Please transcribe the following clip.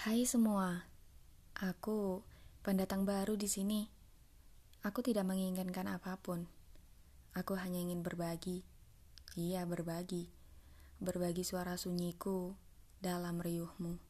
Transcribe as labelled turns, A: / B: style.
A: Hai semua, aku pendatang baru di sini. Aku tidak menginginkan apa pun. Aku hanya ingin berbagi. Iya, berbagi. Berbagi suara sunyiku dalam riuhmu.